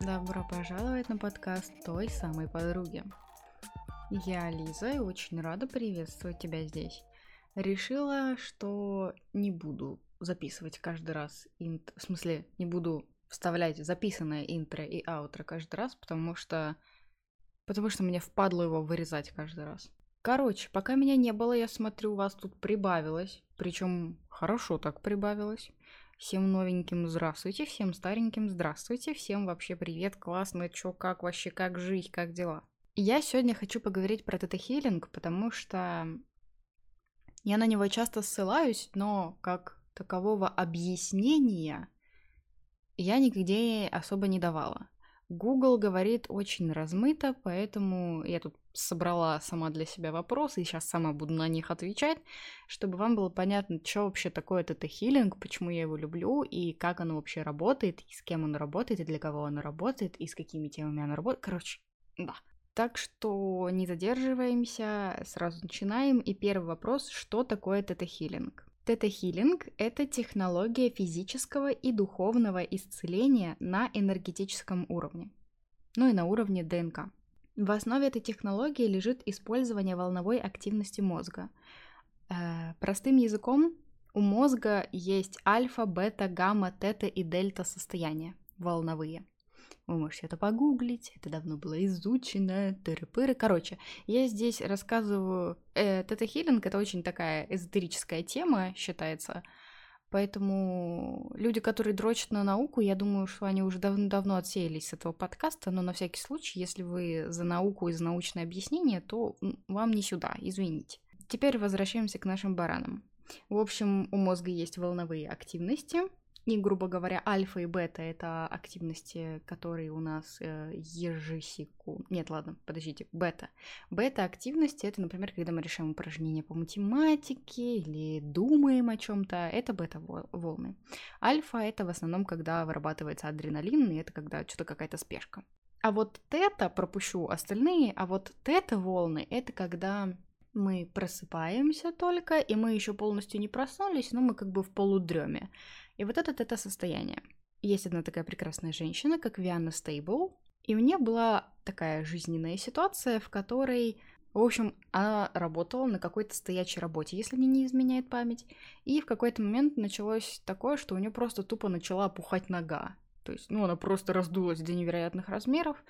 Добро пожаловать на подкаст той самой подруги. Я Лиза и очень рада приветствовать тебя здесь. Решила, что не буду записывать каждый раз, инт... в смысле, не буду вставлять записанное интро и аутро каждый раз, потому что потому что мне впадло его вырезать каждый раз. Короче, пока меня не было, я смотрю, у вас тут прибавилось. Причем хорошо так прибавилось. Всем новеньким здравствуйте, всем стареньким здравствуйте, всем вообще привет, классно, чё, как вообще, как жить, как дела. Я сегодня хочу поговорить про тета-хилинг, потому что я на него часто ссылаюсь, но как такового объяснения я нигде особо не давала. Google говорит очень размыто, поэтому я тут собрала сама для себя вопросы и сейчас сама буду на них отвечать, чтобы вам было понятно, что вообще такое тета-хилинг, почему я его люблю и как оно вообще работает, и с кем оно работает, и для кого оно работает, и с какими темами оно работает. Короче, да. Так что не задерживаемся, сразу начинаем. И первый вопрос, что такое тета-хилинг? Тета-хилинг – это технология физического и духовного исцеления на энергетическом уровне, ну и на уровне ДНК. В основе этой технологии лежит использование волновой активности мозга. Э, простым языком, у мозга есть альфа, бета, гамма, тета и дельта состояния волновые. Вы можете это погуглить, это давно было изучено, тыры-пыры. Короче, я здесь рассказываю... Э, Тета-хилинг — это очень такая эзотерическая тема, считается. Поэтому люди, которые дрочат на науку, я думаю, что они уже давно-давно отсеялись с этого подкаста, но на всякий случай, если вы за науку и за научное объяснение, то вам не сюда, извините. Теперь возвращаемся к нашим баранам. В общем, у мозга есть волновые активности, и, грубо говоря, альфа и бета — это активности, которые у нас э, ежесеку... Нет, ладно, подождите, бета. Бета-активности — это, например, когда мы решаем упражнения по математике или думаем о чем то это бета-волны. Альфа — это в основном, когда вырабатывается адреналин, и это когда что-то какая-то спешка. А вот тета, пропущу остальные, а вот тета-волны — это когда мы просыпаемся только, и мы еще полностью не проснулись, но мы как бы в полудреме. И вот это это состояние. Есть одна такая прекрасная женщина, как Вианна Стейбл, и у нее была такая жизненная ситуация, в которой, в общем, она работала на какой-то стоячей работе, если мне не изменяет память, и в какой-то момент началось такое, что у нее просто тупо начала опухать нога. То есть, ну, она просто раздулась до невероятных размеров.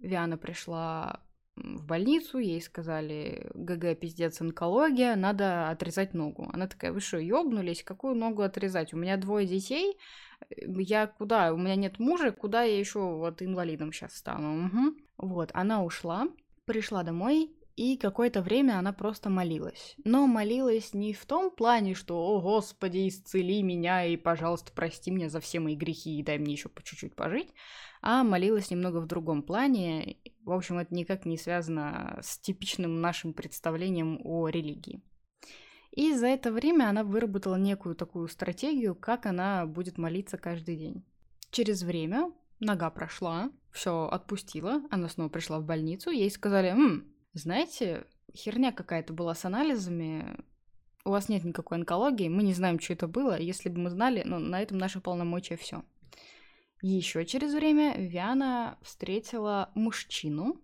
Виана пришла в больницу, ей сказали, ГГ, пиздец, онкология, надо отрезать ногу. Она такая, вы что, ёбнулись? Какую ногу отрезать? У меня двое детей, я куда? У меня нет мужа, куда я еще вот инвалидом сейчас стану? Угу. Вот, она ушла, пришла домой, и какое-то время она просто молилась. Но молилась не в том плане, что «О, Господи, исцели меня и, пожалуйста, прости меня за все мои грехи и дай мне еще по чуть-чуть пожить», а молилась немного в другом плане. В общем, это никак не связано с типичным нашим представлением о религии. И за это время она выработала некую такую стратегию, как она будет молиться каждый день. Через время нога прошла, все отпустила, она снова пришла в больницу, ей сказали, М, знаете, херня какая-то была с анализами, у вас нет никакой онкологии, мы не знаем, что это было, если бы мы знали, ну, на этом наши полномочия все. Еще через время Виана встретила мужчину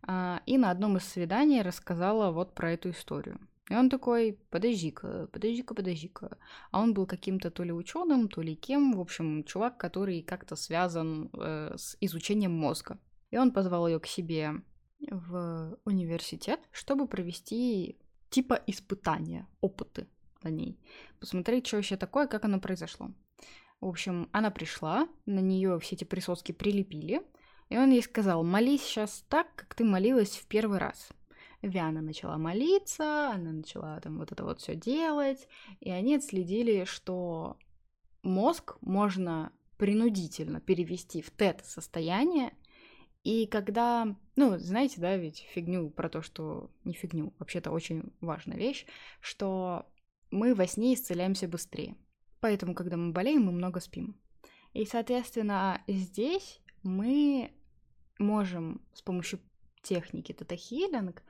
а, и на одном из свиданий рассказала вот про эту историю. И он такой, подожди-ка, подожди-ка, подожди-ка. А он был каким-то то ли ученым, то ли кем, в общем, чувак, который как-то связан э, с изучением мозга. И он позвал ее к себе в университет, чтобы провести типа испытания, опыты на ней. Посмотреть, что вообще такое, как оно произошло. В общем, она пришла, на нее все эти присоски прилепили, и он ей сказал, молись сейчас так, как ты молилась в первый раз. Виана начала молиться, она начала там вот это вот все делать, и они отследили, что мозг можно принудительно перевести в тет-состояние, и когда, ну, знаете, да, ведь фигню про то, что... Не фигню, вообще-то очень важная вещь, что мы во сне исцеляемся быстрее. Поэтому, когда мы болеем, мы много спим. И, соответственно, здесь мы можем с помощью техники тета-хилинг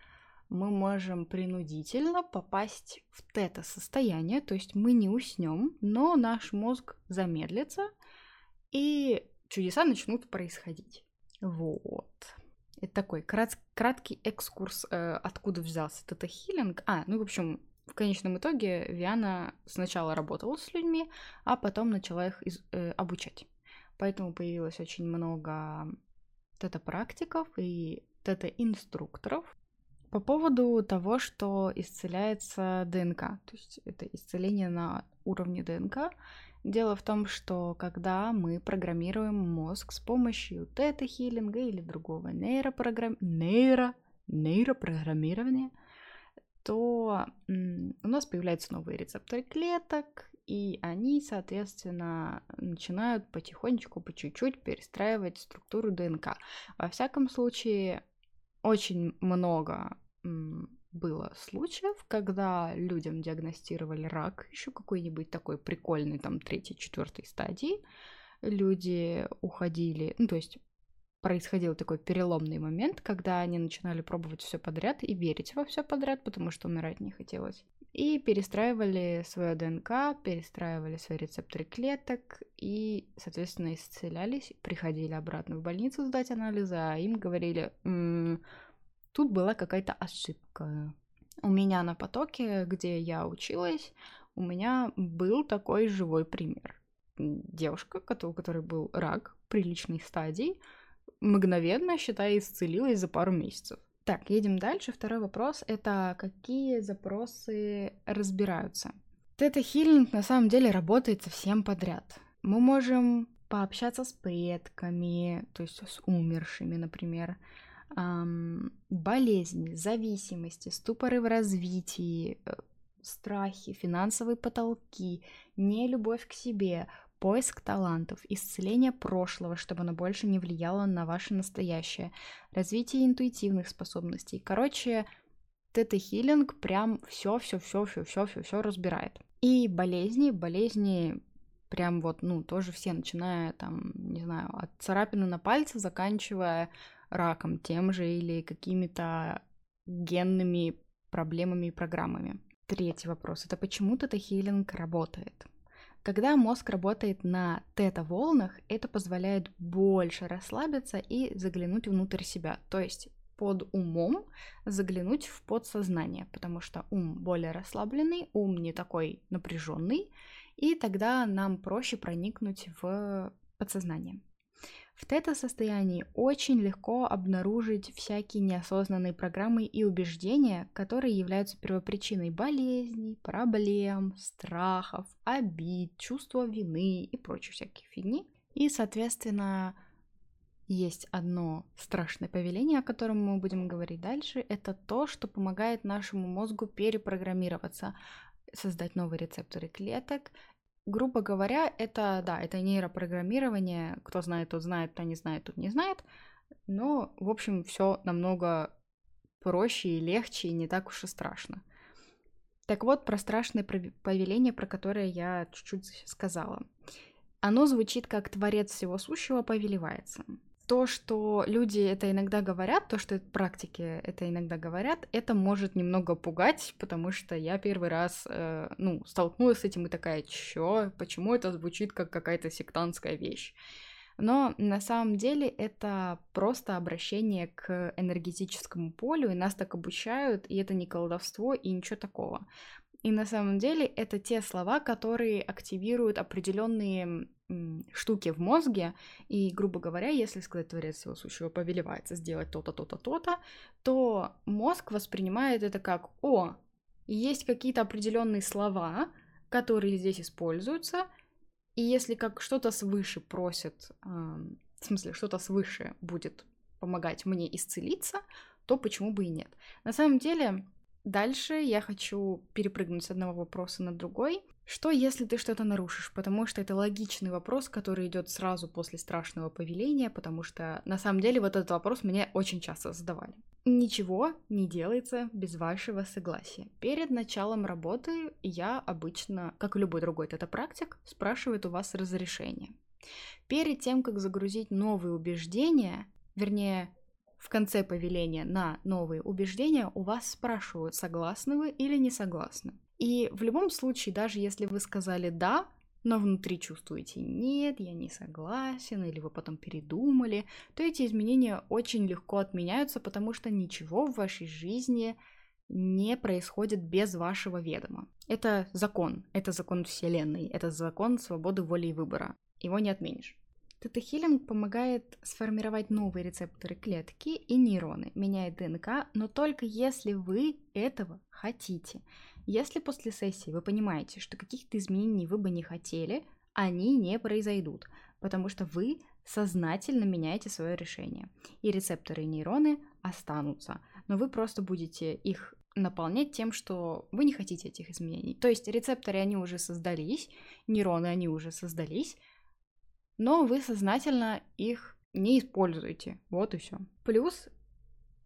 мы можем принудительно попасть в тета-состояние, то есть мы не уснем, но наш мозг замедлится, и чудеса начнут происходить. Вот. Это такой крат- краткий экскурс, э, откуда взялся тета-хилинг. А, ну, в общем, в конечном итоге Виана сначала работала с людьми, а потом начала их из- э, обучать. Поэтому появилось очень много тета-практиков и тета-инструкторов. По поводу того, что исцеляется ДНК, то есть это исцеление на уровне ДНК, Дело в том, что когда мы программируем мозг с помощью тета-хиллинга или другого нейропрограмм... нейро... нейропрограммирования, то у нас появляются новые рецепторы клеток, и они, соответственно, начинают потихонечку, по чуть-чуть перестраивать структуру ДНК. Во всяком случае, очень много было случаев, когда людям диагностировали рак, еще какой-нибудь такой прикольный, там, третьей, четвертой стадии. Люди уходили, ну, то есть происходил такой переломный момент, когда они начинали пробовать все подряд и верить во все подряд, потому что умирать не хотелось. И перестраивали свою ДНК, перестраивали свои рецепторы клеток и, соответственно, исцелялись, приходили обратно в больницу сдать анализы, а им говорили, м-м, тут была какая-то ошибка. У меня на потоке, где я училась, у меня был такой живой пример. Девушка, у которой был рак приличной стадии, мгновенно, считай, исцелилась за пару месяцев. Так, едем дальше. Второй вопрос — это какие запросы разбираются? Тета-хилинг на самом деле работает совсем подряд. Мы можем пообщаться с предками, то есть с умершими, например, эм, болезни, зависимости, ступоры в развитии, э, страхи, финансовые потолки, нелюбовь к себе, поиск талантов, исцеление прошлого, чтобы оно больше не влияло на ваше настоящее, развитие интуитивных способностей. Короче, тета-хилинг прям все, все, все, все, все, все, все разбирает. И болезни, болезни прям вот, ну, тоже все, начиная там, не знаю, от царапины на пальце, заканчивая раком тем же или какими-то генными проблемами и программами. Третий вопрос. Это почему тета-хилинг работает? Когда мозг работает на тета-волнах, это позволяет больше расслабиться и заглянуть внутрь себя. То есть под умом заглянуть в подсознание, потому что ум более расслабленный, ум не такой напряженный, и тогда нам проще проникнуть в подсознание. В тета-состоянии очень легко обнаружить всякие неосознанные программы и убеждения, которые являются первопричиной болезней, проблем, страхов, обид, чувства вины и прочей всякой фигни. И, соответственно, есть одно страшное повеление, о котором мы будем говорить дальше. Это то, что помогает нашему мозгу перепрограммироваться, создать новые рецепторы клеток грубо говоря, это, да, это нейропрограммирование. Кто знает, тот знает, кто не знает, тот не знает. Но, в общем, все намного проще и легче, и не так уж и страшно. Так вот, про страшное повеление, про которое я чуть-чуть сказала. Оно звучит как «Творец всего сущего повелевается» то, что люди это иногда говорят, то, что практики это иногда говорят, это может немного пугать, потому что я первый раз, э, ну, столкнулась с этим и такая, чё, почему это звучит как какая-то сектантская вещь? Но на самом деле это просто обращение к энергетическому полю, и нас так обучают, и это не колдовство, и ничего такого. И на самом деле это те слова, которые активируют определенные штуки в мозге, и, грубо говоря, если сказать Творец всего сущего повелевается сделать то-то, то-то, то-то, то мозг воспринимает это как «О, есть какие-то определенные слова, которые здесь используются, и если как что-то свыше просит, э, в смысле, что-то свыше будет помогать мне исцелиться, то почему бы и нет. На самом деле, Дальше я хочу перепрыгнуть с одного вопроса на другой. Что, если ты что-то нарушишь? Потому что это логичный вопрос, который идет сразу после страшного повеления, потому что на самом деле вот этот вопрос мне очень часто задавали. Ничего не делается без вашего согласия. Перед началом работы я обычно, как и любой другой тета-практик, спрашивает у вас разрешение. Перед тем, как загрузить новые убеждения, вернее, в конце повеления на новые убеждения у вас спрашивают, согласны вы или не согласны. И в любом случае, даже если вы сказали «да», но внутри чувствуете «нет, я не согласен», или вы потом передумали, то эти изменения очень легко отменяются, потому что ничего в вашей жизни не происходит без вашего ведома. Это закон, это закон Вселенной, это закон свободы воли и выбора. Его не отменишь. Тета-хиллинг помогает сформировать новые рецепторы клетки и нейроны, меняет ДНК, но только если вы этого хотите. Если после сессии вы понимаете, что каких-то изменений вы бы не хотели, они не произойдут, потому что вы сознательно меняете свое решение. И рецепторы и нейроны останутся, но вы просто будете их наполнять тем, что вы не хотите этих изменений. То есть рецепторы, они уже создались, нейроны, они уже создались, но вы сознательно их не используете. Вот и все. Плюс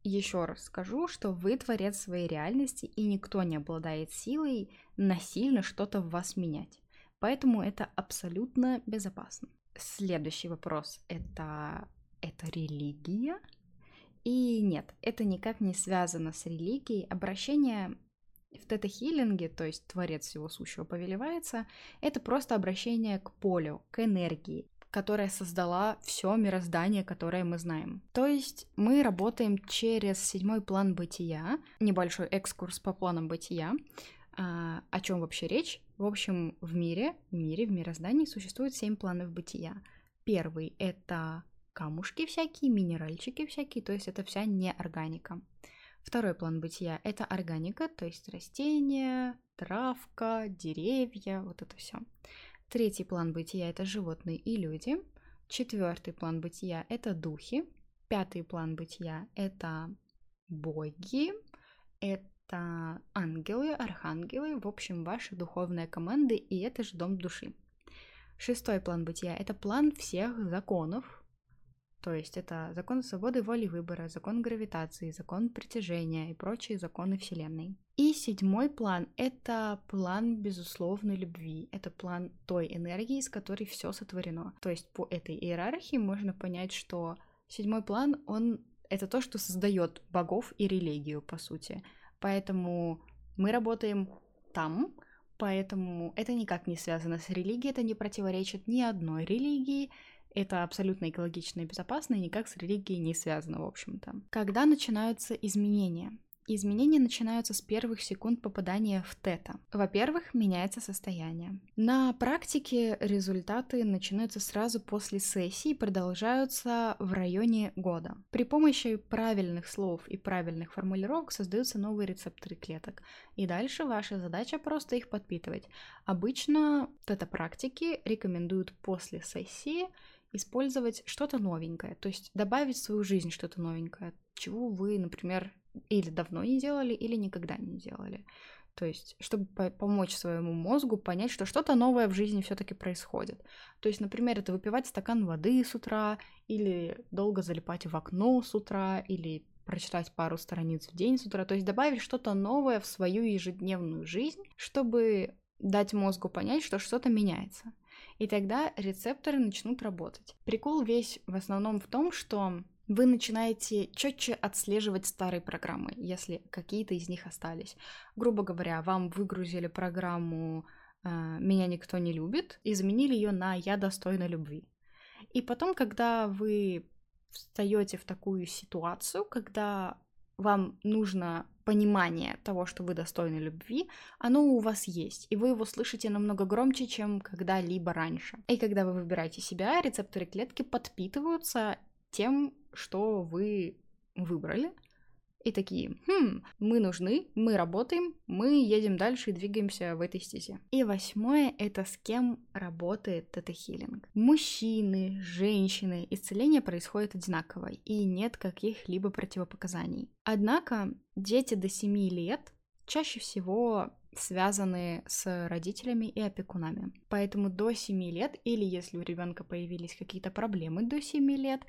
еще раз скажу, что вы творец своей реальности, и никто не обладает силой насильно что-то в вас менять. Поэтому это абсолютно безопасно. Следующий вопрос это это религия? И нет, это никак не связано с религией. Обращение в тета-хиллинге, то есть Творец всего сущего повелевается, это просто обращение к полю, к энергии, которая создала все мироздание, которое мы знаем. То есть мы работаем через седьмой план бытия, небольшой экскурс по планам бытия. А, о чем вообще речь? В общем, в мире, в мире, в мироздании существует семь планов бытия. Первый — это камушки всякие, минеральчики всякие, то есть это вся неорганика. Второй план бытия — это органика, то есть растения, травка, деревья, вот это все. Третий план бытия — это животные и люди. Четвертый план бытия — это духи. Пятый план бытия — это боги. Это ангелы, архангелы, в общем, ваши духовные команды, и это же дом души. Шестой план бытия — это план всех законов, то есть это закон свободы воли выбора, закон гравитации, закон притяжения и прочие законы Вселенной. И седьмой план — это план безусловной любви. Это план той энергии, из которой все сотворено. То есть по этой иерархии можно понять, что седьмой план, он это то, что создает богов и религию, по сути. Поэтому мы работаем там, поэтому это никак не связано с религией, это не противоречит ни одной религии, это абсолютно экологично и безопасно, и никак с религией не связано, в общем-то. Когда начинаются изменения? Изменения начинаются с первых секунд попадания в тета. Во-первых, меняется состояние. На практике результаты начинаются сразу после сессии и продолжаются в районе года. При помощи правильных слов и правильных формулировок создаются новые рецепторы клеток. И дальше ваша задача просто их подпитывать. Обычно тета-практики рекомендуют после сессии использовать что-то новенькое, то есть добавить в свою жизнь что-то новенькое, чего вы, например, или давно не делали, или никогда не делали. То есть, чтобы по помочь своему мозгу понять, что что-то новое в жизни все-таки происходит. То есть, например, это выпивать стакан воды с утра, или долго залипать в окно с утра, или прочитать пару страниц в день с утра. То есть добавить что-то новое в свою ежедневную жизнь, чтобы дать мозгу понять, что что-то меняется и тогда рецепторы начнут работать. Прикол весь в основном в том, что вы начинаете четче отслеживать старые программы, если какие-то из них остались. Грубо говоря, вам выгрузили программу э, «Меня никто не любит» и заменили ее на «Я достойна любви». И потом, когда вы встаете в такую ситуацию, когда вам нужно понимание того, что вы достойны любви, оно у вас есть, и вы его слышите намного громче, чем когда-либо раньше. И когда вы выбираете себя, рецепторы клетки подпитываются тем, что вы выбрали, и такие, хм, мы нужны, мы работаем, мы едем дальше и двигаемся в этой стезе. И восьмое — это с кем работает тета-хиллинг. Мужчины, женщины, исцеление происходит одинаково, и нет каких-либо противопоказаний. Однако дети до 7 лет чаще всего связаны с родителями и опекунами. Поэтому до 7 лет, или если у ребенка появились какие-то проблемы до 7 лет,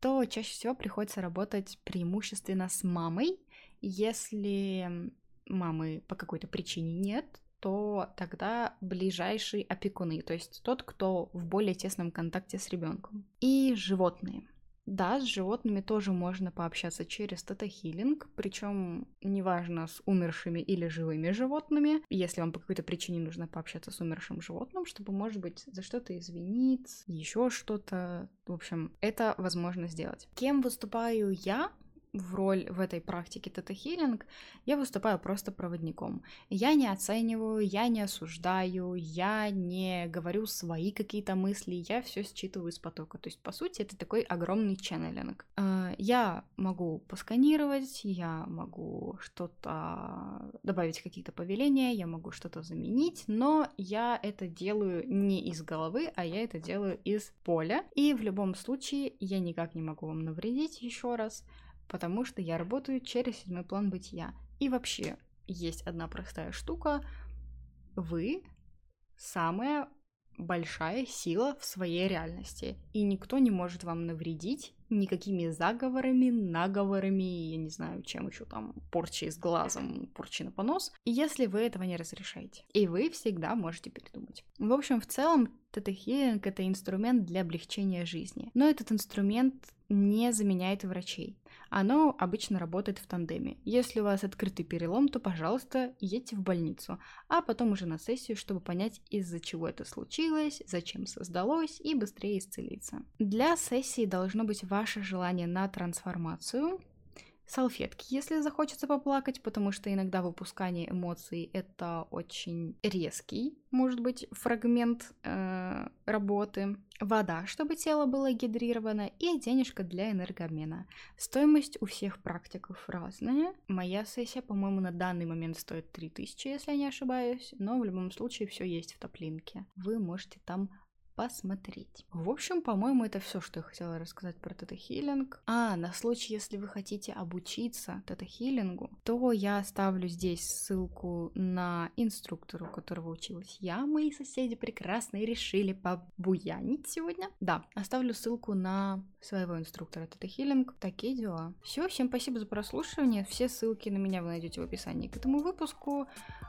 то чаще всего приходится работать преимущественно с мамой. Если мамы по какой-то причине нет, то тогда ближайшие опекуны, то есть тот, кто в более тесном контакте с ребенком. И животные. Да, с животными тоже можно пообщаться через тета-хилинг, причем неважно с умершими или живыми животными, если вам по какой-то причине нужно пообщаться с умершим животным, чтобы, может быть, за что-то извиниться, еще что-то. В общем, это возможно сделать. Кем выступаю я? В роль в этой практике тета-хилинг, я выступаю просто проводником. Я не оцениваю, я не осуждаю, я не говорю свои какие-то мысли, я все считываю из потока. То есть, по сути, это такой огромный ченнелинг. А, я могу посканировать, я могу что-то добавить какие-то повеления, я могу что-то заменить, но я это делаю не из головы, а я это делаю из поля. И в любом случае я никак не могу вам навредить еще раз потому что я работаю через седьмой план бытия. И вообще, есть одна простая штука. Вы самая большая сила в своей реальности. И никто не может вам навредить никакими заговорами, наговорами, я не знаю, чем еще там, порчи с глазом, порчи на понос, если вы этого не разрешаете. И вы всегда можете передумать. В общем, в целом, тета-хилинг — это инструмент для облегчения жизни. Но этот инструмент не заменяет врачей. Оно обычно работает в тандеме. Если у вас открытый перелом, то, пожалуйста, едьте в больницу, а потом уже на сессию, чтобы понять, из-за чего это случилось, зачем создалось и быстрее исцелиться. Для сессии должно быть ваше желание на трансформацию, салфетки, если захочется поплакать, потому что иногда выпускание эмоций это очень резкий, может быть, фрагмент э, работы. Вода, чтобы тело было гидрировано, и денежка для энергообмена. Стоимость у всех практиков разная. Моя сессия, по-моему, на данный момент стоит 3000, если я не ошибаюсь, но в любом случае все есть в топлинке. Вы можете там посмотреть. В общем, по-моему, это все, что я хотела рассказать про тета-хилинг. А, на случай, если вы хотите обучиться тета-хилингу, то я оставлю здесь ссылку на инструктора, у которого училась я. Мои соседи прекрасно решили побуянить сегодня. Да, оставлю ссылку на своего инструктора тета-хилинг. Такие дела. Все, всем спасибо за прослушивание. Все ссылки на меня вы найдете в описании к этому выпуску.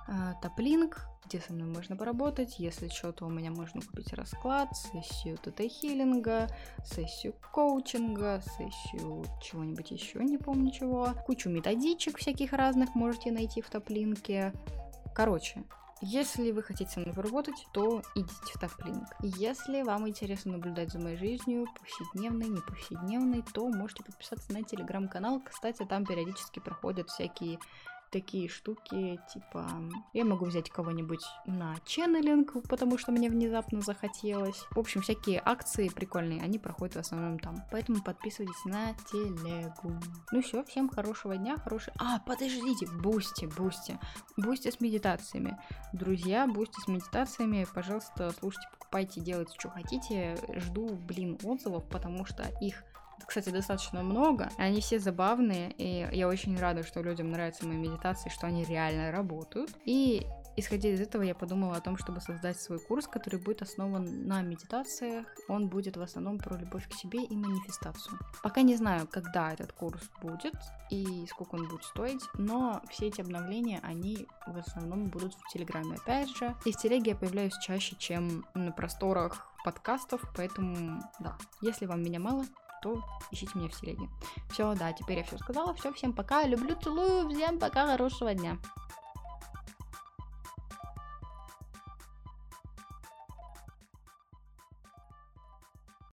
А, топлинк, где со мной можно поработать. Если что-то у меня можно купить расклад, сессию ТТ-хиллинга, сессию коучинга, сессию чего-нибудь еще, не помню чего. Кучу методичек всяких разных можете найти в топлинке. Короче, если вы хотите со мной поработать, то идите в топлинк. Если вам интересно наблюдать за моей жизнью, повседневной, не повседневной, то можете подписаться на телеграм-канал. Кстати, там периодически проходят всякие такие штуки, типа, я могу взять кого-нибудь на ченнелинг, потому что мне внезапно захотелось. В общем, всякие акции прикольные, они проходят в основном там. Поэтому подписывайтесь на телегу. Ну все, всем хорошего дня, хороший... А, подождите, Boosty, Boosty. Boosty с медитациями. Друзья, Boosty с медитациями, пожалуйста, слушайте, покупайте, делайте, что хотите. Жду, блин, отзывов, потому что их кстати, достаточно много. Они все забавные, и я очень рада, что людям нравятся мои медитации, что они реально работают. И Исходя из этого, я подумала о том, чтобы создать свой курс, который будет основан на медитациях. Он будет в основном про любовь к себе и манифестацию. Пока не знаю, когда этот курс будет и сколько он будет стоить, но все эти обновления, они в основном будут в Телеграме. Опять же, и в Телеге я появляюсь чаще, чем на просторах подкастов, поэтому да, если вам меня мало, то ищите меня в телеге. Все, да, теперь я все сказала. Все, всем пока. Люблю, целую. Всем пока, хорошего дня.